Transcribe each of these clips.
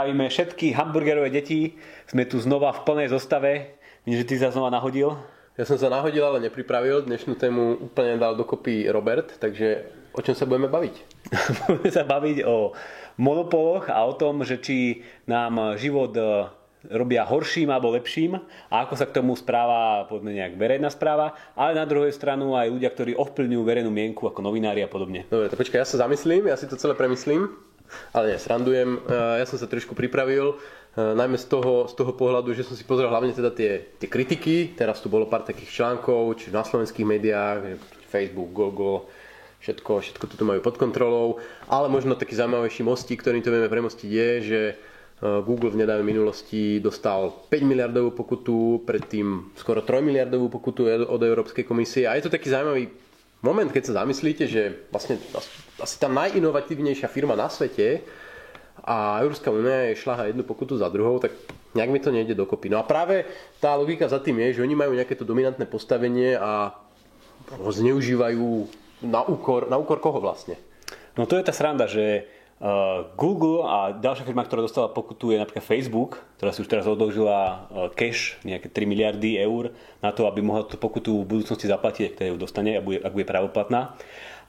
Zdravíme všetky hamburgerové deti. Sme tu znova v plnej zostave. Vidím, že ty sa znova nahodil. Ja som sa nahodil, ale nepripravil. Dnešnú tému úplne dal dokopy Robert, takže o čom sa budeme baviť? budeme sa baviť o monopoloch a o tom, že či nám život e, robia horším alebo lepším a ako sa k tomu správa povedzme nejak verejná správa, ale na druhej stranu aj ľudia, ktorí ovplyvňujú verejnú mienku ako novinári a podobne. Dobre, tak počkaj, ja sa zamyslím, ja si to celé premyslím. Ale nie, srandujem. E, ja som sa trošku pripravil, e, najmä z toho, z toho pohľadu, že som si pozrel hlavne teda tie, tie kritiky. Teraz tu bolo pár takých článkov, či na slovenských médiách, Facebook, Google, všetko, všetko toto majú pod kontrolou. Ale možno taký zaujímavejší mostík, ktorým to vieme premostiť je, že e, Google v nedávnej minulosti dostal 5 miliardovú pokutu, predtým skoro 3 miliardovú pokutu od Európskej komisie. A je to taký zaujímavý moment, keď sa zamyslíte, že vlastne asi tá najinovatívnejšia firma na svete a Európska únia je šlaha jednu pokutu za druhou, tak nejak mi to nejde dokopy. No a práve tá logika za tým je, že oni majú nejaké to dominantné postavenie a ho zneužívajú na úkor, na úkor koho vlastne? No to je tá sranda, že Google a ďalšia firma, ktorá dostala pokutu je napríklad Facebook, ktorá si už teraz odložila uh, cash, nejaké 3 miliardy eur na to, aby mohla tú pokutu v budúcnosti zaplatiť, ak ju dostane, ak bude, ak bude pravoplatná.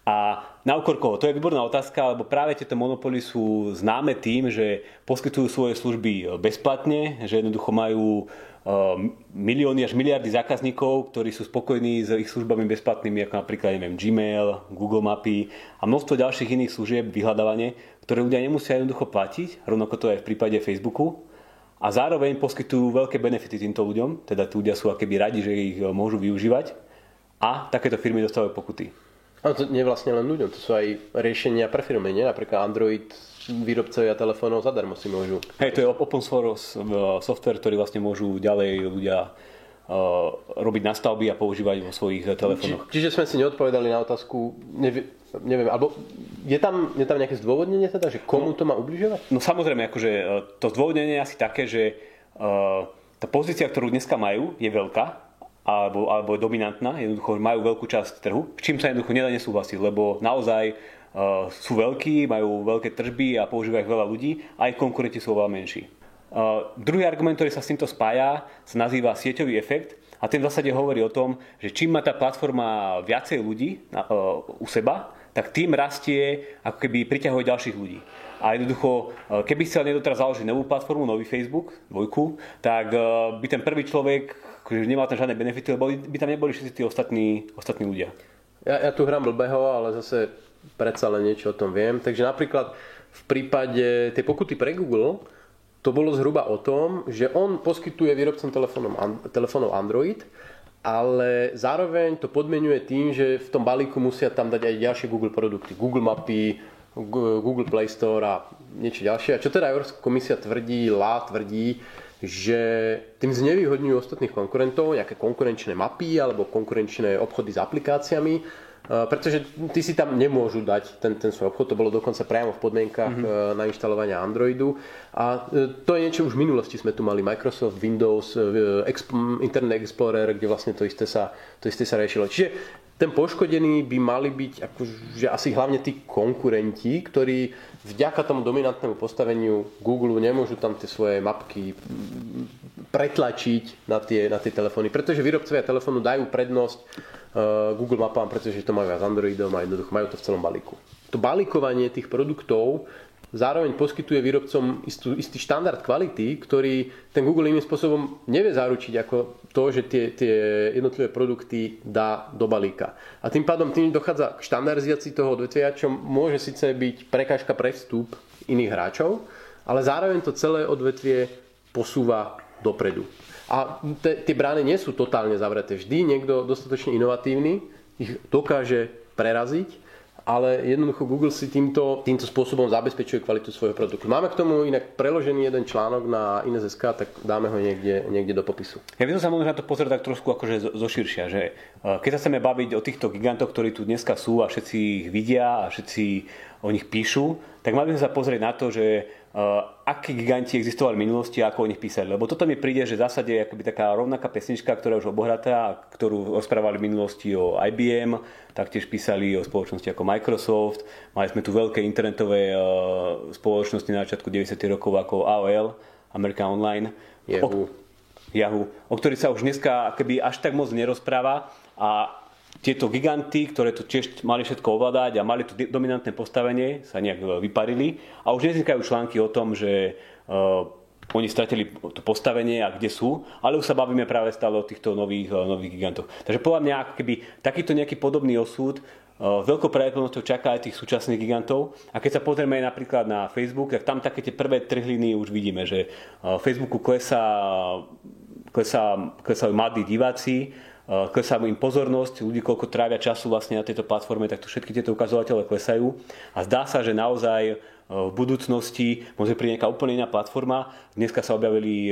A na úkor koho? To je výborná otázka, lebo práve tieto monopoly sú známe tým, že poskytujú svoje služby bezplatne, že jednoducho majú Ehm, milióny až miliardy zákazníkov, ktorí sú spokojní s ich službami bezplatnými, ako napríklad neviem, Gmail, Google Mapy a množstvo ďalších iných služieb, vyhľadávanie, ktoré ľudia nemusia jednoducho platiť, rovnako to aj v prípade Facebooku. A zároveň poskytujú veľké benefity týmto ľuďom, teda tí ľudia sú akéby radi, že ich môžu využívať a takéto firmy dostávajú pokuty. Ale to nie vlastne len ľuďom, to sú aj riešenia pre firmy, nie? Napríklad Android výrobcovia telefónov zadarmo si môžu. Hej, to je open source software, ktorý vlastne môžu ďalej ľudia uh, robiť nastavby a používať vo svojich telefónoch. Či, čiže sme si neodpovedali na otázku, nevie, neviem, alebo je tam, je tam nejaké zdôvodnenie teda, že komu no, to má ubližovať? No samozrejme, akože to zdôvodnenie je asi také, že uh, tá pozícia, ktorú dneska majú, je veľká, alebo, alebo je dominantná, jednoducho majú veľkú časť trhu, s čím sa jednoducho nedá nesúhlasiť, lebo naozaj uh, sú veľkí, majú veľké tržby a používajú veľa ľudí a ich konkurenti sú oveľa menší. Uh, druhý argument, ktorý sa s týmto spája, sa nazýva sieťový efekt a ten v zásade hovorí o tom, že čím má tá platforma viacej ľudí uh, u seba, tak tým rastie, ako keby priťahuje ďalších ľudí. A jednoducho, keby chcel niekto teraz založiť novú platformu, nový Facebook, dvojku, tak by ten prvý človek akože nemal tam žiadne benefity, lebo by tam neboli všetci tí ostatní, ostatní ľudia. Ja, ja tu hrám blbého, ale zase predsa len niečo o tom viem. Takže napríklad v prípade tej pokuty pre Google to bolo zhruba o tom, že on poskytuje výrobcom telefónov Android, ale zároveň to podmenuje tým, že v tom balíku musia tam dať aj ďalšie Google produkty. Google mapy, Google Play Store a niečo ďalšie. A čo teda Európska komisia tvrdí, LA tvrdí, že tým znevýhodňujú ostatných konkurentov, nejaké konkurenčné mapy alebo konkurenčné obchody s aplikáciami, e, pretože ty si tam nemôžu dať ten, ten svoj obchod, to bolo dokonca priamo v podmienkach mm-hmm. na inštalovanie Androidu a e, to je niečo už v minulosti sme tu mali Microsoft, Windows, Internet Explorer, kde vlastne to isté sa, to isté sa riešilo. Čiže ten poškodený by mali byť akože asi hlavne tí konkurenti, ktorí vďaka tomu dominantnému postaveniu Google nemôžu tam tie svoje mapky pretlačiť na tie, na tie telefóny, pretože výrobcovia telefónu dajú prednosť uh, Google mapám, pretože to majú s Androidom a jednoducho majú to v celom balíku. To balíkovanie tých produktov zároveň poskytuje výrobcom istú, istý štandard kvality, ktorý ten Google iným spôsobom nevie zaručiť ako to, že tie, tie jednotlivé produkty dá do balíka. A tým pádom tým dochádza k štandardizácii toho odvetvia, čo môže síce byť prekážka pre vstup iných hráčov, ale zároveň to celé odvetvie posúva dopredu. A tie brány nie sú totálne zavreté. Vždy niekto dostatočne inovatívny ich dokáže preraziť ale jednoducho Google si týmto, týmto spôsobom zabezpečuje kvalitu svojho produktu. Máme k tomu inak preložený jeden článok na Ines.sk, tak dáme ho niekde, niekde do popisu. Ja by som sa možno na to pozrieť tak trošku akože zoširšia, že e, keď sa chceme baviť o týchto gigantoch, ktorí tu dneska sú a všetci ich vidia a všetci o nich píšu, tak mali by sme sa pozrieť na to, že akí giganti existovali v minulosti a ako o nich písali. Lebo toto mi príde, že v zásade je akoby taká rovnaká pesnička, ktorá už obohratá, ktorú rozprávali v minulosti o IBM, taktiež písali o spoločnosti ako Microsoft. Mali sme tu veľké internetové spoločnosti na začiatku 90. rokov ako AOL, American Online. Yahoo. O, Yahoo, o ktorých sa už dneska akoby až tak moc nerozpráva a tieto giganty, ktoré to tiež mali všetko ovládať a mali to dominantné postavenie, sa nejak e, vyparili a už nevznikajú články o tom, že uh, oni stratili to postavenie a kde sú, ale už sa bavíme práve stále o týchto nových, uh, nových gigantoch. Takže podľa mňa, keby takýto nejaký podobný osud uh, veľkou pravdepodobnosťou čaká aj tých súčasných gigantov. A keď sa pozrieme aj napríklad na Facebook, tak tam také tie prvé trhliny už vidíme, že uh, Facebooku klesá, klesá, klesajú mladí diváci, klesá im pozornosť, ľudí koľko trávia času vlastne na tejto platforme, tak to všetky tieto ukazovatele klesajú. A zdá sa, že naozaj v budúcnosti môže prísť nejaká úplne iná platforma. Dneska sa objavili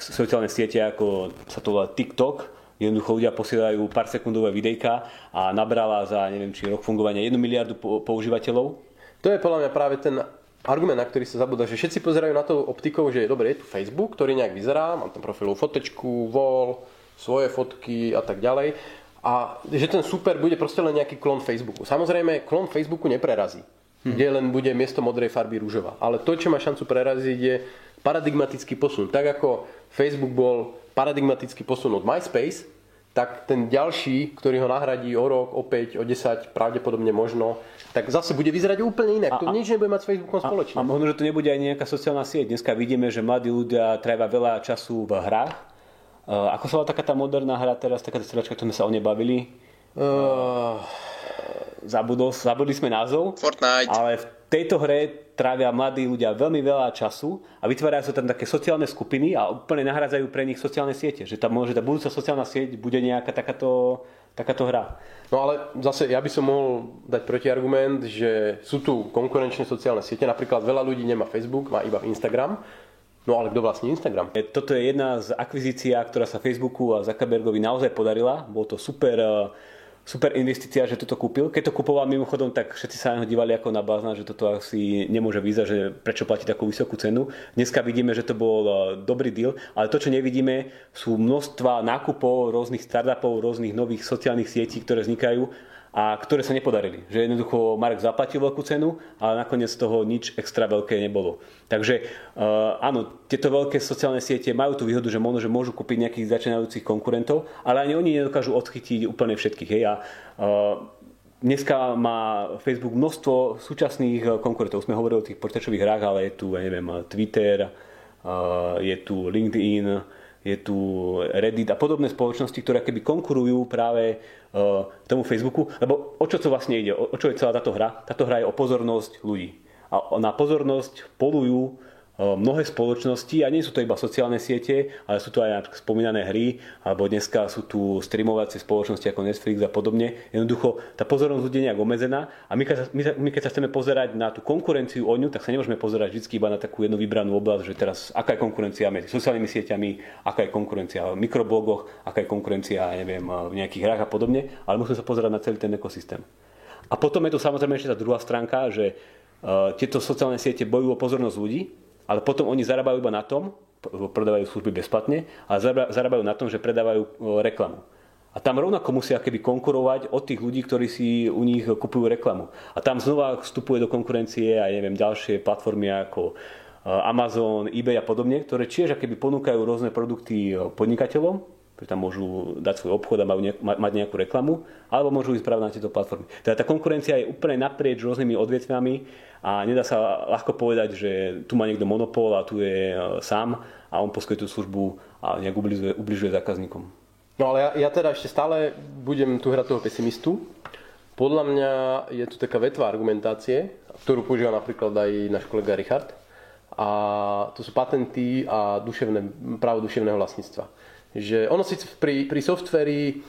sociálne siete, ako sa to volá TikTok, Jednoducho ľudia posielajú pár sekundové videjka a nabrala za, neviem, či rok fungovania 1 miliardu používateľov. To je podľa mňa práve ten argument, na ktorý sa zabúda, že všetci pozerajú na to optikou, že je dobre, je tu Facebook, ktorý nejak vyzerá, mám tam profilovú fotečku, vol, svoje fotky a tak ďalej. A že ten super bude proste len nejaký klon Facebooku. Samozrejme, klon Facebooku neprerazí, hm. kde len bude miesto modrej farby rúžová. Ale to, čo má šancu preraziť, je paradigmatický posun. Tak ako Facebook bol paradigmatický posun od MySpace, tak ten ďalší, ktorý ho nahradí o rok, o 5, o 10, pravdepodobne možno, tak zase bude vyzerať úplne inak. A, to nič nebude mať s Facebookom spoločné. A, a možno, že to nebude aj nejaká sociálna sieť. Dneska vidíme, že mladí ľudia trávia veľa času v hrách, Uh, ako sa volá taká tá moderná hra teraz, taká tá stredačka, ktorú sme sa o nej bavili? Uh, zabudol, zabudli sme názov. Fortnite. Ale v tejto hre trávia mladí ľudia veľmi veľa času a vytvárajú sa tam také sociálne skupiny a úplne nahradzajú pre nich sociálne siete. Že tam môže tá budúca sociálna sieť bude nejaká takáto, takáto hra. No ale zase ja by som mohol dať protiargument, že sú tu konkurenčné sociálne siete. Napríklad veľa ľudí nemá Facebook, má iba Instagram No ale kto vlastní Instagram? Toto je jedna z akvizícií, ktorá sa Facebooku a Zuckerbergovi naozaj podarila. Bol to super, eh, super investícia, že toto kúpil. Keď to kupoval mimochodom, tak všetci sa na dívali ako na blázna, že toto asi nemôže vyzať, že prečo platí takú vysokú cenu. Dneska vidíme, že to bol eh, dobrý deal, ale to, čo nevidíme, sú množstva nákupov rôznych startupov, rôznych nových sociálnych sietí, ktoré vznikajú a ktoré sa nepodarili. Že jednoducho Mark zaplatil veľkú cenu, ale nakoniec z toho nič extra veľké nebolo. Takže uh, áno, tieto veľké sociálne siete majú tú výhodu, že možno, že môžu kúpiť nejakých začínajúcich konkurentov, ale ani oni nedokážu odchytiť úplne všetkých. Hej. A, uh, Dneska má Facebook množstvo súčasných konkurentov. Sme hovorili o tých počítačových hrách, ale je tu, ja neviem, Twitter, je tu LinkedIn, je tu Reddit a podobné spoločnosti, ktoré keby konkurujú práve uh, tomu Facebooku. Lebo o čo to vlastne ide? O, o čo je celá táto hra? Táto hra je o pozornosť ľudí. A na pozornosť polujú mnohé spoločnosti a nie sú to iba sociálne siete, ale sú to aj spomínané hry, alebo dneska sú tu streamovacie spoločnosti ako Netflix a podobne. Jednoducho tá pozornosť ľudí je nejak obmedzená a my my, my keď sa chceme pozerať na tú konkurenciu o ňu, tak sa nemôžeme pozerať vždy iba na takú jednu vybranú oblasť, že teraz aká je konkurencia medzi sociálnymi sieťami, aká je konkurencia v mikroblogoch, aká je konkurencia neviem, v nejakých hrách a podobne, ale musíme sa pozerať na celý ten ekosystém. A potom je tu samozrejme ešte tá druhá stránka, že uh, tieto sociálne siete bojujú o pozornosť ľudí, ale potom oni zarábajú iba na tom, predávajú služby bezplatne, a zarábajú na tom, že predávajú reklamu. A tam rovnako musia keby konkurovať od tých ľudí, ktorí si u nich kupujú reklamu. A tam znova vstupuje do konkurencie aj neviem, ďalšie platformy ako Amazon, eBay a podobne, ktoré tiež keby ponúkajú rôzne produkty podnikateľom, že tam môžu dať svoj obchod a majú nejak, mať nejakú reklamu, alebo môžu ísť práve na tieto platformy. Teda tá konkurencia je úplne naprieč rôznymi odvetviami a nedá sa ľahko povedať, že tu má niekto monopol a tu je e, sám a on poskytuje službu a nejak ubližuje, ubližuje zákazníkom. No ale ja, ja teda ešte stále budem tu hrať toho pesimistu. Podľa mňa je tu taká vetva argumentácie, ktorú používa napríklad aj náš kolega Richard. A to sú patenty a duševné, právo duševného vlastníctva. Že ono síce pri, pri softveri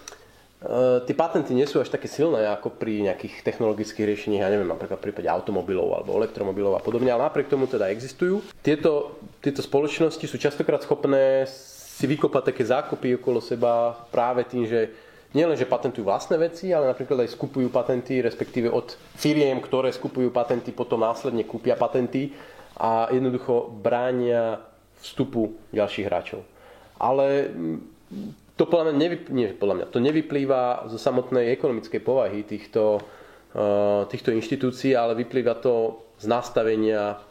Eh, tie patenty nie sú až také silné ako pri nejakých technologických riešeniach, ja neviem, napríklad v prípade automobilov alebo elektromobilov a podobne, ale napriek tomu teda existujú. Tieto, tieto spoločnosti sú častokrát schopné si vykopať také zákopy okolo seba práve tým, že nielen, že patentujú vlastné veci, ale napríklad aj skupujú patenty, respektíve od firiem, ktoré skupujú patenty, potom následne kúpia patenty a jednoducho bránia vstupu ďalších hráčov. Ale to podľa mňa, nevy, nie, podľa mňa to nevyplýva zo samotnej ekonomickej povahy týchto, uh, týchto inštitúcií, ale vyplýva to z nastavenia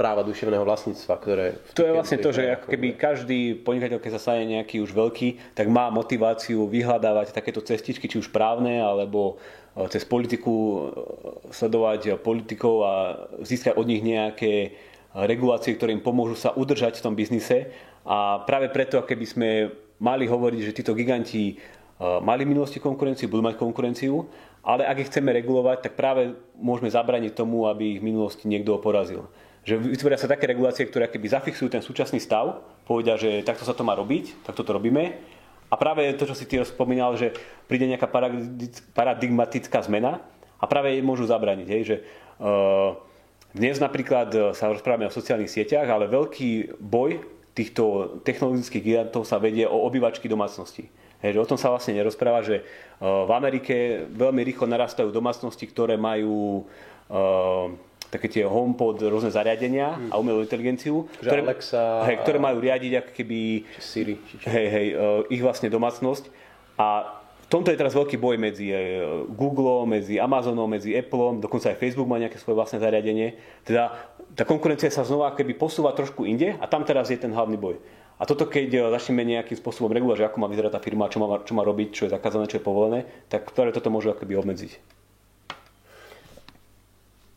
práva duševného vlastníctva, ktoré... To je vlastne to, že ako keby každý podnikateľ, keď sa stane nejaký už veľký, tak má motiváciu vyhľadávať takéto cestičky, či už právne, alebo e, cez politiku e, sledovať politikov a získať od nich nejaké regulácie, ktoré im pomôžu sa udržať v tom biznise. A práve preto, keby sme mali hovoriť, že títo giganti e, mali v minulosti konkurenciu, budú mať konkurenciu, ale ak ich chceme regulovať, tak práve môžeme zabraniť tomu, aby ich v minulosti niekto porazil že vytvoria sa také regulácie, ktoré keby zafixujú ten súčasný stav, povedia, že takto sa to má robiť, takto to robíme. A práve to, čo si ty spomínal, že príde nejaká paradigmatická zmena a práve jej môžu zabraniť. Hej, že, uh, dnes napríklad sa rozprávame o sociálnych sieťach, ale veľký boj týchto technologických gigantov sa vedie o obývačky domácnosti. Hej, že o tom sa vlastne nerozpráva, že uh, v Amerike veľmi rýchlo narastajú domácnosti, ktoré majú uh, také tie HomePod, rôzne zariadenia hmm. a umelú inteligenciu, ktoré, Alexa, hej, ktoré majú riadiť ako keby Siri, hej, hej, uh, ich vlastne domácnosť. A tomto je teraz veľký boj medzi uh, Google, medzi Amazonom, medzi Appleom, dokonca aj Facebook má nejaké svoje vlastné zariadenie. Teda tá konkurencia sa znova keby posúva trošku inde a tam teraz je ten hlavný boj. A toto, keď uh, začneme nejakým spôsobom regulovať, ako má vyzerať tá firma, čo má, čo má robiť, čo je zakázané, čo je povolené, tak ktoré toto môžu akoby obmedziť.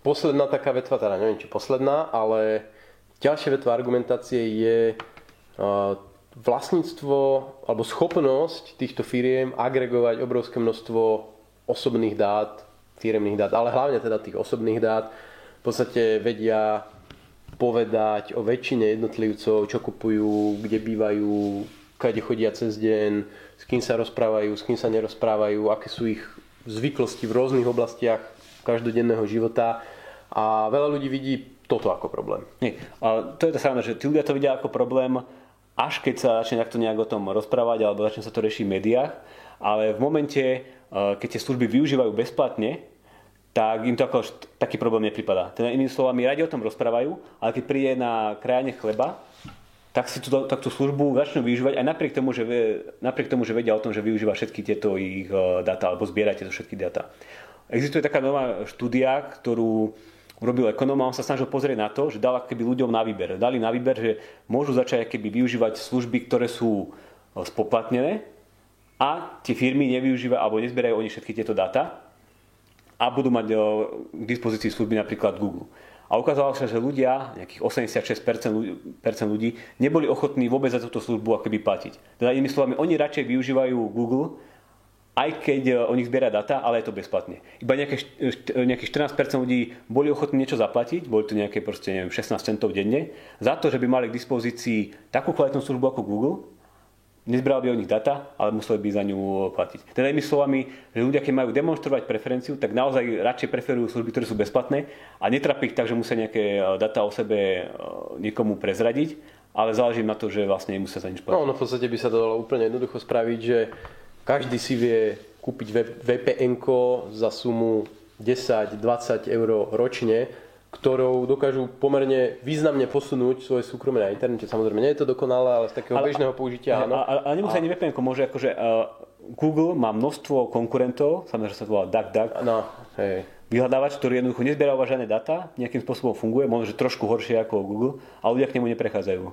Posledná taká vetva, teda neviem, či posledná, ale ďalšia vetva argumentácie je vlastníctvo alebo schopnosť týchto firiem agregovať obrovské množstvo osobných dát, firemných dát, ale hlavne teda tých osobných dát. V podstate vedia povedať o väčšine jednotlivcov, čo kupujú, kde bývajú, kade chodia cez deň, s kým sa rozprávajú, s kým sa nerozprávajú, aké sú ich zvyklosti v rôznych oblastiach každodenného života a veľa ľudí vidí toto ako problém. Nie. A to je to sranda, že tí ľudia to vidia ako problém, až keď sa začne takto nejak o tom rozprávať alebo začne sa to riešiť v médiách, ale v momente, e, keď tie služby využívajú bezplatne, tak im to ako taký problém nepripadá. Teda inými slovami, radi o tom rozprávajú, ale keď príde na krajane chleba, tak si tú, tak tú službu začnú využívať aj napriek tomu, že, napriek tomu, že vedia o tom, že využíva všetky tieto ich e, data alebo zbiera tieto všetky data. Existuje taká nová štúdia, ktorú urobil ekonóm a on sa snažil pozrieť na to, že dal keby ľuďom na výber. Dali na výber, že môžu začať keby využívať služby, ktoré sú e, spoplatnené a tie firmy nevyužívajú alebo nezbierajú oni všetky tieto dáta a budú mať e, k dispozícii služby napríklad Google. A ukázalo sa, že ľudia, nejakých 86% ľudí, neboli ochotní vôbec za túto službu akoby platiť. Teda inými slovami, oni radšej využívajú Google, aj keď e, o nich zbiera data, ale je to bezplatne. Iba nejaké, nejakých 14% ľudí boli ochotní niečo zaplatiť, boli to nejaké proste, neviem, 16 centov denne, za to, že by mali k dispozícii takú kvalitnú službu ako Google, nezbrali by o nich data, ale museli by za ňu platiť. Teda inými slovami, že ľudia, keď majú demonstrovať preferenciu, tak naozaj radšej preferujú služby, ktoré sú bezplatné a netrapí ich tak, že musia nejaké e, data o sebe e, niekomu prezradiť, ale záleží na to, že vlastne nemusia za nič platiť. No, no v podstate by sa to dalo úplne jednoducho spraviť, že každý si vie kúpiť vpn za sumu 10-20 eur ročne, ktorou dokážu pomerne významne posunúť svoje súkromie na internete. Samozrejme, nie je to dokonalé, ale z takého ale, bežného použitia áno. Ale, ale nemusí ani vpn môže akože uh, Google má množstvo konkurentov, samozrejme, že sa to volá DuckDuck. No, hej. Vyhľadávač, ktorý jednoducho nezbiera žiadne data, nejakým spôsobom funguje, možno, že trošku horšie ako Google, ale ľudia k nemu neprechádzajú.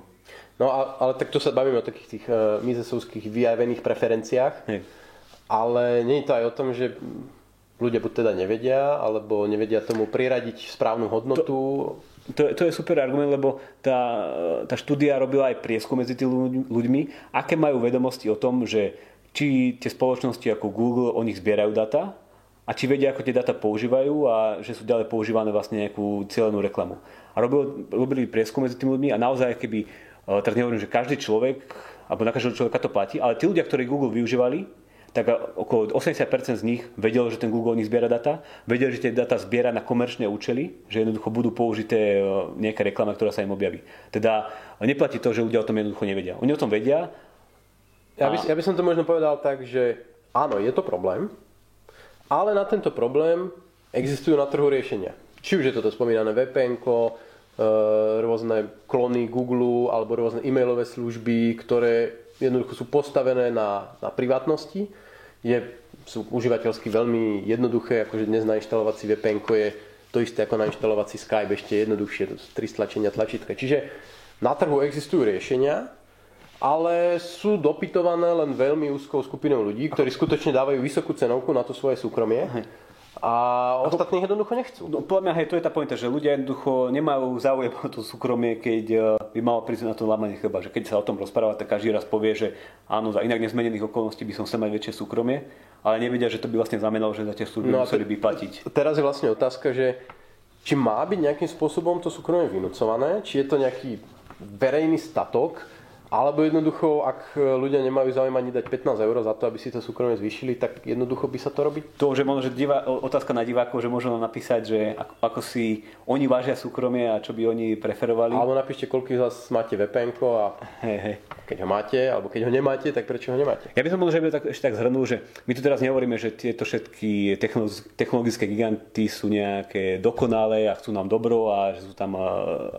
No ale, ale tak to sa bavíme o takých tých uh, mizesovských vyjavených preferenciách. Hej. Ale nie je to aj o tom, že ľudia buď teda nevedia, alebo nevedia tomu priradiť správnu hodnotu. To, to, to je super argument, lebo tá, tá štúdia robila aj prieskum medzi tými ľuďmi, aké majú vedomosti o tom, že či tie spoločnosti ako Google o nich zbierajú data a či vedia, ako tie data používajú a že sú ďalej používané vlastne nejakú cieľenú reklamu. A robili, robili prieskum medzi tými ľuďmi a naozaj keby teraz nehovorím, že každý človek, alebo na každého človeka to platí, ale tí ľudia, ktorí Google využívali, tak okolo 80% z nich vedelo, že ten Google o nich zbiera data, vedeli, že tie data zbiera na komerčné účely, že jednoducho budú použité eh, nejaká reklama, ktorá sa im objaví. Teda neplatí to, že ľudia o tom jednoducho nevedia. Oni o tom vedia. A... Ja, by, ja by som to možno povedal tak, že áno, je to problém, ale na tento problém existujú na trhu riešenia. Či už je toto spomínané VPN, rôzne klony Google alebo rôzne e-mailové služby, ktoré jednoducho sú postavené na, na privátnosti. Je, sú užívateľsky veľmi jednoduché, akože dnes nainštalovať si VPN je to isté ako nainštalovať si Skype, ešte jednoduchšie, to tri stlačenia tlačítka. Čiže na trhu existujú riešenia, ale sú dopytované len veľmi úzkou skupinou ľudí, ktorí skutočne dávajú vysokú cenovku na to svoje súkromie. A ostatní jednoducho nechcú. No, podľa mňa, hej, to je tá pointa, že ľudia jednoducho nemajú záujem o to súkromie, keď e, by malo prísť na to lámanie chleba. Že keď sa o tom rozpráva, tak každý raz povie, že áno, za inak nezmenených okolností by som chcel mať väčšie súkromie, ale nevedia, že to by vlastne znamenalo, že za tie služby no museli by platiť. Teraz je vlastne otázka, že či má byť nejakým spôsobom to súkromie vynúcované, či je to nejaký verejný statok, alebo jednoducho, ak ľudia nemajú záujem ani dať 15 eur za to, aby si to súkromie zvýšili, tak jednoducho by sa to robiť? To, že možno, že divá, otázka na divákov, že možno napísať, že ako, ako si oni vážia súkromie a čo by oni preferovali. Alebo napíšte, koľko z vás máte VPN a hey, hey. keď ho máte, alebo keď ho nemáte, tak prečo ho nemáte? Ja by som možno, že tak, ešte tak zhrnul, že my tu teraz nehovoríme, že tieto všetky technologické giganty sú nejaké dokonalé a chcú nám dobro a že sú tam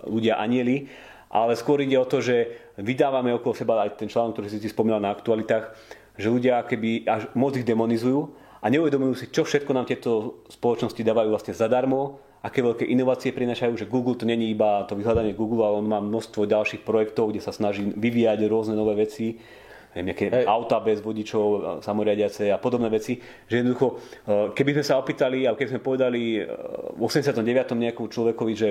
ľudia anieli, ale skôr ide o to, že vydávame okolo seba aj ten článok, ktorý si ti spomínal na aktualitách, že ľudia keby až moc ich demonizujú a neuvedomujú si, čo všetko nám tieto spoločnosti dávajú vlastne zadarmo, aké veľké inovácie prinášajú, že Google to není iba to vyhľadanie Google, ale on má množstvo ďalších projektov, kde sa snaží vyvíjať rôzne nové veci, neviem, nejaké hey. auta bez vodičov, samoriadiace a podobné veci, že jednoducho, e, keby sme sa opýtali a keby sme povedali e, v 89. nejakú človekovi, že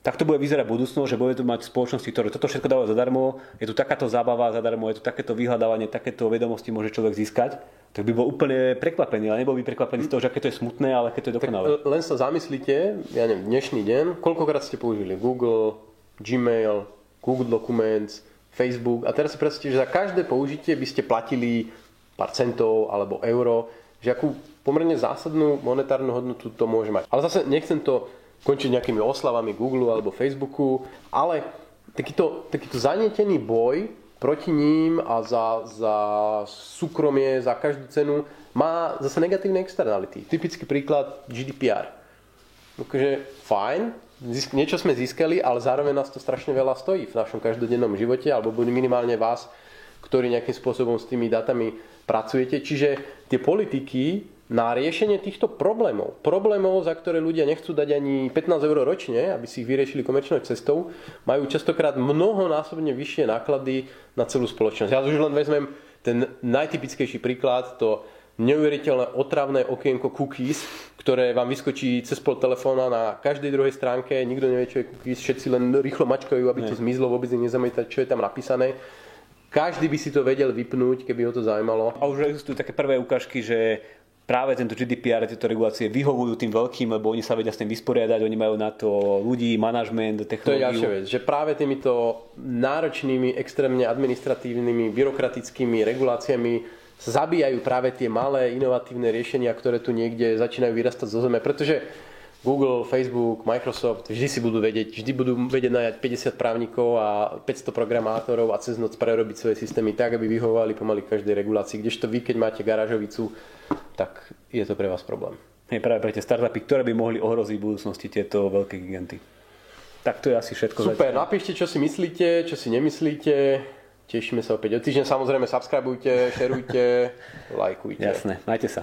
tak to bude vyzerať budúcnosť, že bude tu mať spoločnosti, ktoré toto všetko dávajú zadarmo, je tu takáto zábava zadarmo, je tu takéto vyhľadávanie, takéto vedomosti môže človek získať, tak by bol úplne prekvapený, ale nebol by prekvapený z toho, že aké to je smutné, ale aké to je dokonalé. len sa zamyslite, ja neviem, dnešný deň, koľkokrát ste použili Google, Gmail, Google Documents, Facebook a teraz si predstavte, že za každé použitie by ste platili pár centov alebo euro, že akú pomerne zásadnú monetárnu hodnotu to môže mať. Ale zase nechcem to končiť nejakými oslavami Google alebo Facebooku, ale takýto, takýto zanietený boj proti ním a za, za súkromie, za každú cenu má zase negatívne externality. Typický príklad GDPR. Takže fajn, niečo sme získali, ale zároveň nás to strašne veľa stojí v našom každodennom živote, alebo minimálne vás, ktorí nejakým spôsobom s tými datami pracujete. Čiže tie politiky na riešenie týchto problémov, problémov, za ktoré ľudia nechcú dať ani 15 eur ročne, aby si ich vyriešili komerčnou cestou, majú častokrát mnohonásobne vyššie náklady na celú spoločnosť. Ja už len vezmem ten najtypickejší príklad, to neuveriteľné otravné okienko cookies, ktoré vám vyskočí cez pol telefóna na každej druhej stránke, nikto nevie, čo je cookies, všetci len rýchlo mačkajú, aby to zmizlo, vôbec nezamýtať, čo je tam napísané. Každý by si to vedel vypnúť, keby ho to zaujímalo. A už existujú také prvé ukážky, že práve tento GDPR, tieto regulácie vyhovujú tým veľkým, lebo oni sa vedia s tým vysporiadať, oni majú na to ľudí, manažment, technológiu. To je ďalšia vec, že práve týmito náročnými, extrémne administratívnymi, byrokratickými reguláciami zabíjajú práve tie malé inovatívne riešenia, ktoré tu niekde začínajú vyrastať zo zeme, pretože Google, Facebook, Microsoft vždy si budú vedieť, vždy budú vedieť najať 50 právnikov a 500 programátorov a cez noc prerobiť svoje systémy tak, aby vyhovovali pomaly každej regulácii. Kdežto vy, keď máte garážovicu, tak je to pre vás problém. Je práve pre tie startupy, ktoré by mohli ohroziť v budúcnosti tieto veľké giganty. Tak to je asi všetko. Super, zatiaľ. napíšte, čo si myslíte, čo si nemyslíte. Tešíme sa opäť o týždeň. Samozrejme, subscribeujte, šerujte, lajkujte. Jasné, majte sa.